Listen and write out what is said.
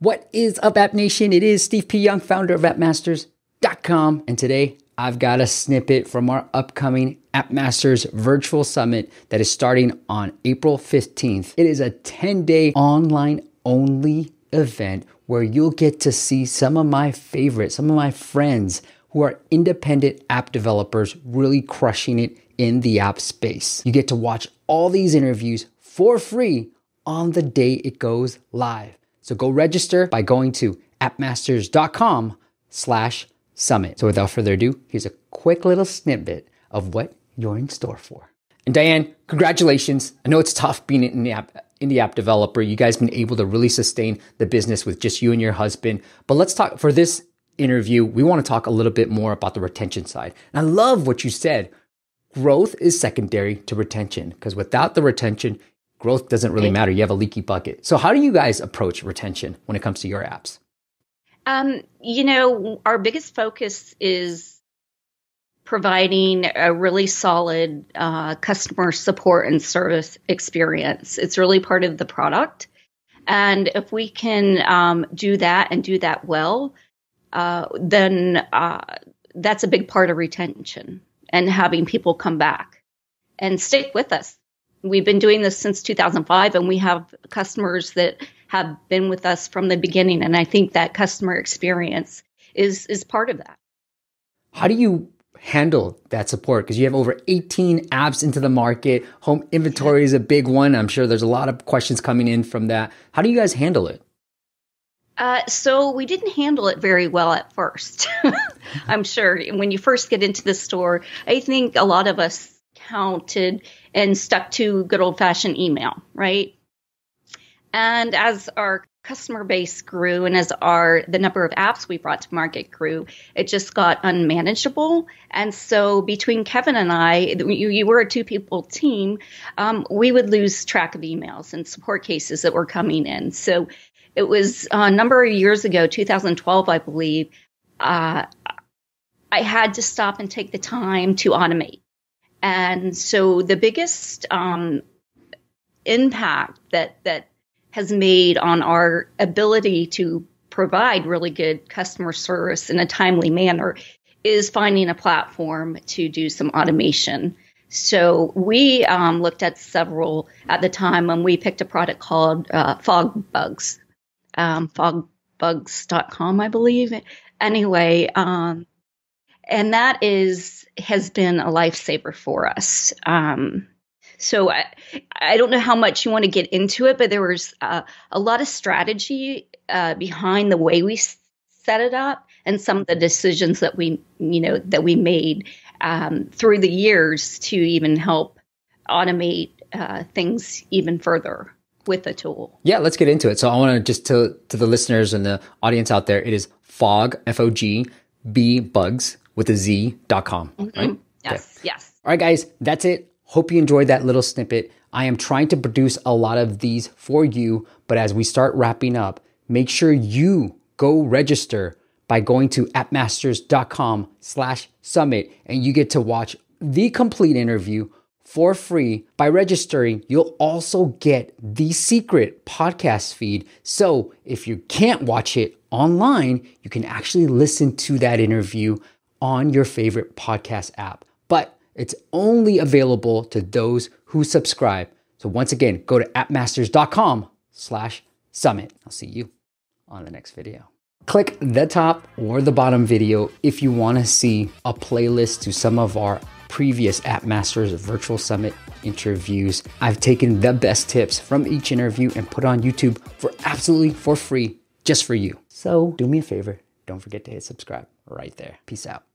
What is up, App Nation? It is Steve P. Young, founder of AppMasters.com. And today I've got a snippet from our upcoming AppMasters Virtual Summit that is starting on April 15th. It is a 10 day online only event where you'll get to see some of my favorites, some of my friends who are independent app developers really crushing it in the app space. You get to watch all these interviews for free on the day it goes live. So go register by going to appmasters.com slash summit. So without further ado, here's a quick little snippet of what you're in store for. And Diane, congratulations. I know it's tough being in the app indie app developer. You guys been able to really sustain the business with just you and your husband. But let's talk for this interview. We want to talk a little bit more about the retention side. And I love what you said. Growth is secondary to retention because without the retention, growth doesn't really matter. You have a leaky bucket. So, how do you guys approach retention when it comes to your apps? Um, you know, our biggest focus is providing a really solid uh, customer support and service experience. It's really part of the product. And if we can um, do that and do that well, uh, then uh, that's a big part of retention and having people come back and stick with us we've been doing this since 2005 and we have customers that have been with us from the beginning and i think that customer experience is is part of that. How do you handle that support? Because you have over 18 apps into the market. Home inventory is a big one. I'm sure there's a lot of questions coming in from that. How do you guys handle it? Uh, so we didn't handle it very well at first. I'm sure. When you first get into the store, I think a lot of us counted and stuck to good old fashioned email, right? And as our customer base grew and as our the number of apps we brought to market grew, it just got unmanageable. And so between Kevin and I, you, you were a two people team, um, we would lose track of emails and support cases that were coming in. So it was a number of years ago, 2012, I believe. Uh, I had to stop and take the time to automate. And so the biggest um, impact that that has made on our ability to provide really good customer service in a timely manner is finding a platform to do some automation. So we um, looked at several at the time when we picked a product called uh, FogBugz, um, fogbugz.com, I believe. Anyway, um, and that is has been a lifesaver for us. Um, so I, I don't know how much you want to get into it, but there was uh, a lot of strategy uh, behind the way we set it up and some of the decisions that we you know that we made um, through the years to even help automate uh, things even further with the tool. Yeah, let's get into it. So I want to just to to the listeners and the audience out there, it is fog f o g b bugs with a z.com, mm-hmm. right? Yes, okay. yes. All right, guys, that's it. Hope you enjoyed that little snippet. I am trying to produce a lot of these for you, but as we start wrapping up, make sure you go register by going to appmasters.com slash summit and you get to watch the complete interview for free. By registering, you'll also get the secret podcast feed. So if you can't watch it online, you can actually listen to that interview on your favorite podcast app. But it's only available to those who subscribe. So once again, go to appmasters.com slash summit. I'll see you on the next video. Click the top or the bottom video if you want to see a playlist to some of our previous App Masters Virtual Summit interviews. I've taken the best tips from each interview and put on YouTube for absolutely for free, just for you. So do me a favor, don't forget to hit subscribe right there. Peace out.